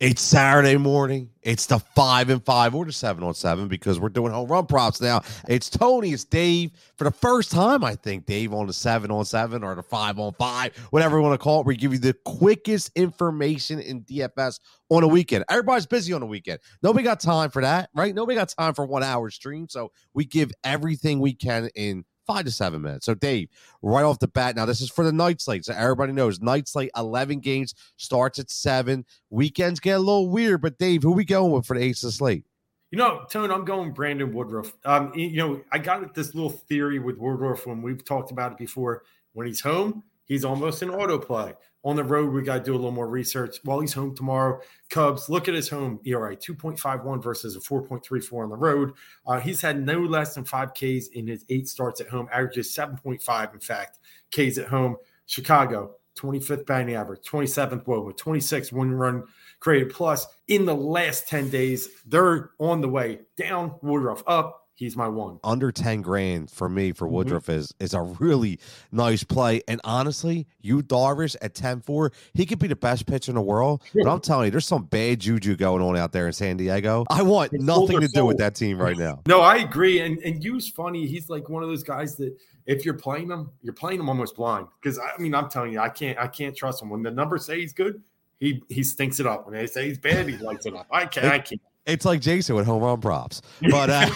It's Saturday morning. It's the five and five or the seven on seven because we're doing home run props now. It's Tony, it's Dave. For the first time, I think, Dave on the seven on seven or the five on five, whatever you want to call it. We give you the quickest information in DFS on a weekend. Everybody's busy on a weekend. Nobody got time for that, right? Nobody got time for one hour stream. So we give everything we can in five to seven minutes. So, Dave, right off the bat, now this is for the night slate. So, everybody knows night slate, 11 games, starts at seven. Weekends get a little weird, but Dave, who we going with for the ace of slate? You know, Tone, I'm going Brandon Woodruff. Um, you know, I got this little theory with Woodruff when we've talked about it before. When he's home, he's almost an auto play. On the road, we got to do a little more research. While he's home tomorrow, Cubs, look at his home ERA 2.51 versus a 4.34 on the road. Uh, he's had no less than five Ks in his eight starts at home, averages 7.5, in fact, Ks at home. Chicago, 25th batting average, 27th WOBA, 26th one run created plus. In the last 10 days, they're on the way down, Woodruff up, he's my one. Under 10 grand for me for mm-hmm. Woodruff mm-hmm. is is a really nice play. And honestly, you Darvish at 10-4, he could be the best pitcher in the world. But I'm telling you, there's some bad juju going on out there in San Diego. I want it's nothing to do with that team right now. No, I agree. And and Yu's funny. He's like one of those guys that if you're playing him, you're playing him almost blind. Because I mean, I'm telling you, I can't I can't trust him. When the numbers say he's good, he he stinks it up. When they say he's bad, he lights it up. I can't. I can't. It's like Jason with home run props, but uh,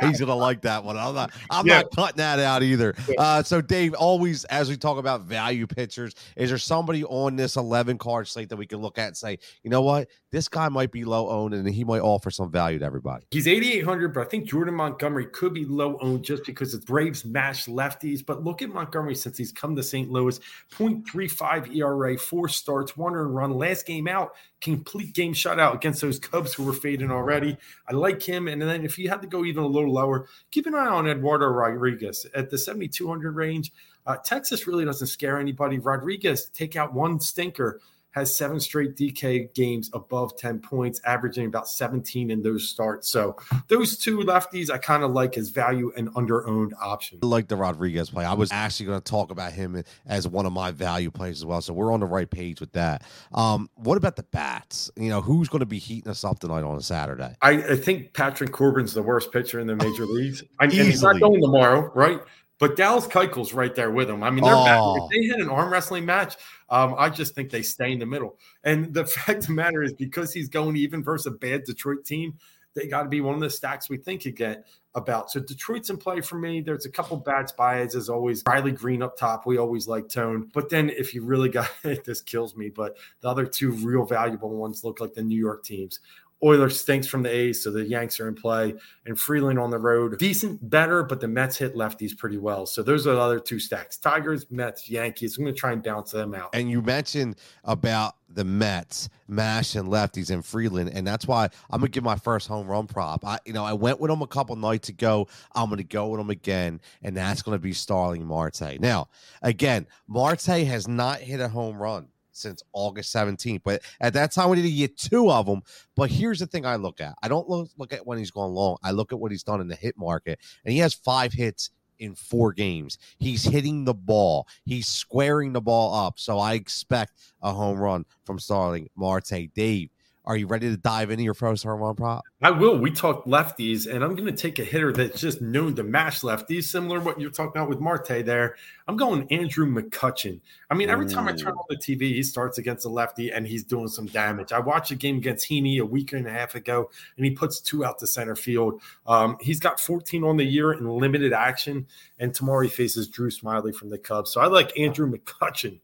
he's gonna like that one. I'm not. I'm yeah. not cutting that out either. Uh, so, Dave, always as we talk about value pitchers, is there somebody on this 11 card slate that we can look at and say, you know what, this guy might be low owned and he might offer some value to everybody? He's 8,800, but I think Jordan Montgomery could be low owned just because it's Braves match lefties. But look at Montgomery since he's come to St. Louis, 0.35 ERA, four starts, one run. Last game out, complete game shutout against those Cubs who were fading already. I like him. And then if you had to go even a little lower, keep an eye on Eduardo Rodriguez at the 7,200 range. Uh, Texas really doesn't scare anybody. Rodriguez, take out one stinker has seven straight DK games above 10 points, averaging about 17 in those starts. So those two lefties I kind of like as value and under owned options. I like the Rodriguez play. I was actually going to talk about him as one of my value plays as well. So we're on the right page with that. Um, what about the bats? You know, who's going to be heating us up tonight on a Saturday? I, I think Patrick Corbin's the worst pitcher in the major leagues. I, and he's not going tomorrow, right? But Dallas Keuchel's right there with him. I mean, they're oh. if they had an arm wrestling match, um, I just think they stay in the middle. And the fact of the matter is, because he's going even versus a bad Detroit team, they got to be one of the stacks we think you get about. So Detroit's in play for me. There's a couple bad spies as always. Riley Greene up top. We always like tone. But then if you really got it, this kills me. But the other two real valuable ones look like the New York teams. Oller's stinks from the A's, so the Yanks are in play. And Freeland on the road, decent, better, but the Mets hit lefties pretty well. So those are the other two stacks: Tigers, Mets, Yankees. I'm going to try and bounce them out. And you mentioned about the Mets, Mash and lefties and Freeland, and that's why I'm gonna give my first home run prop. I, you know, I went with him a couple nights ago. I'm gonna go with him again, and that's gonna be Starling Marte. Now, again, Marte has not hit a home run since August 17th. But at that time, we didn't get two of them. But here's the thing I look at I don't look, look at when he's gone long, I look at what he's done in the hit market. And he has five hits in four games. He's hitting the ball, he's squaring the ball up. So I expect a home run from Starling Marte. Dave, are you ready to dive into your first home run prop? I will. We talked lefties, and I'm going to take a hitter that's just known to mash lefties, similar to what you're talking about with Marte there. I'm going Andrew McCutchen. I mean, every time I turn on the TV, he starts against a lefty and he's doing some damage. I watched a game against Heaney a week and a half ago, and he puts two out to center field. Um, he's got 14 on the year in limited action, and tomorrow he faces Drew Smyly from the Cubs. So I like Andrew McCutchen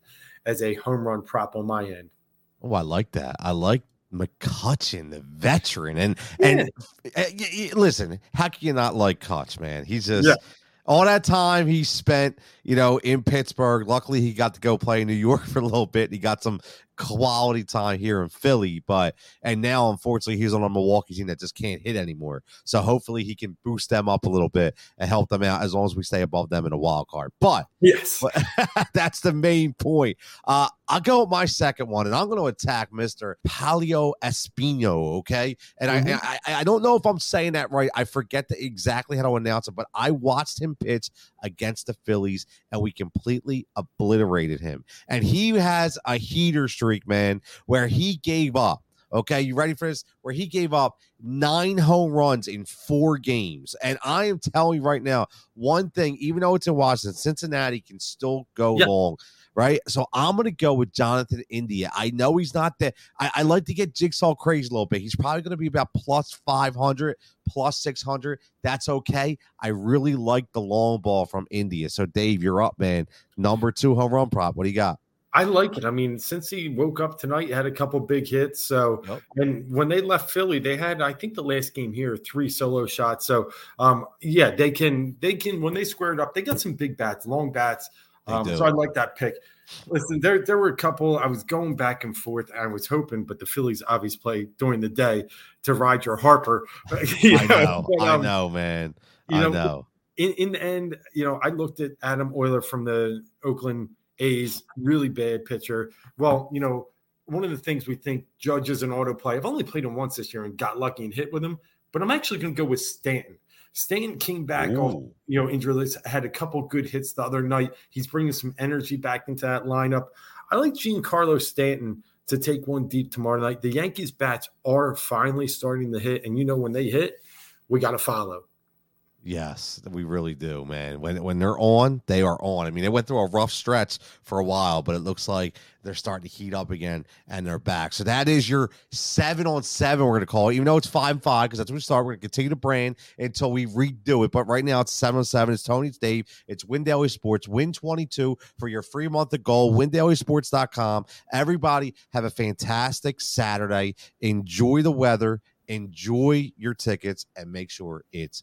as a home run prop on my end. Oh, I like that. I like McCutchen, the veteran, and yeah. and uh, listen, how can you not like Kutch, man? He's just yeah. all that time he spent, you know, in Pittsburgh. Luckily, he got to go play in New York for a little bit. He got some quality time here in Philly. But and now unfortunately he's on a Milwaukee team that just can't hit anymore. So hopefully he can boost them up a little bit and help them out as long as we stay above them in a wild card. But yes, that's the main point. Uh, I'll go with my second one, and I'm going to attack Mr. Paolo Espino. Okay, and mm-hmm. I, I I don't know if I'm saying that right. I forget the, exactly how to announce it, but I watched him pitch against the Phillies, and we completely obliterated him. And he has a heater streak, man, where he gave up. Okay, you ready for this? Where he gave up nine home runs in four games. And I am telling you right now, one thing, even though it's in Washington, Cincinnati can still go yep. long right? So I'm going to go with Jonathan India. I know he's not that. I, I, like to get Jigsaw crazy a little bit. He's probably going to be about plus 500, plus 600. That's okay. I really like the long ball from India. So, Dave, you're up, man. Number two home run prop. What do you got? I like it. I mean, since he woke up tonight, had a couple big hits. So, yep. and when they left Philly, they had, I think, the last game here, three solo shots. So, um, yeah, they can, they can, when they squared up, they got some big bats, long bats. Um, so I like that pick. Listen, there there were a couple. I was going back and forth. I was hoping, but the Phillies obviously play during the day to ride your Harper. I know, but, um, I know, man. You know, I know. In in the end, you know, I looked at Adam Oller from the Oakland A's, really bad pitcher. Well, you know, one of the things we think judges and auto play. I've only played him once this year and got lucky and hit with him, but I'm actually going to go with Stanton. Stanton came back Ooh. off, you know, injury list, had a couple good hits the other night. He's bringing some energy back into that lineup. I like Giancarlo Stanton to take one deep tomorrow night. The Yankees bats are finally starting to hit, and you know when they hit, we got to follow. Yes, we really do, man. When when they're on, they are on. I mean, they went through a rough stretch for a while, but it looks like they're starting to heat up again and they're back. So that is your seven on seven, we're gonna call it, even though it's five and five, because that's when we start. We're gonna continue to brand until we redo it. But right now it's seven on seven. It's Tony's Dave, it's Win Daily Sports, win 22 for your free month of gold, windailysports.com. Everybody have a fantastic Saturday. Enjoy the weather, enjoy your tickets, and make sure it's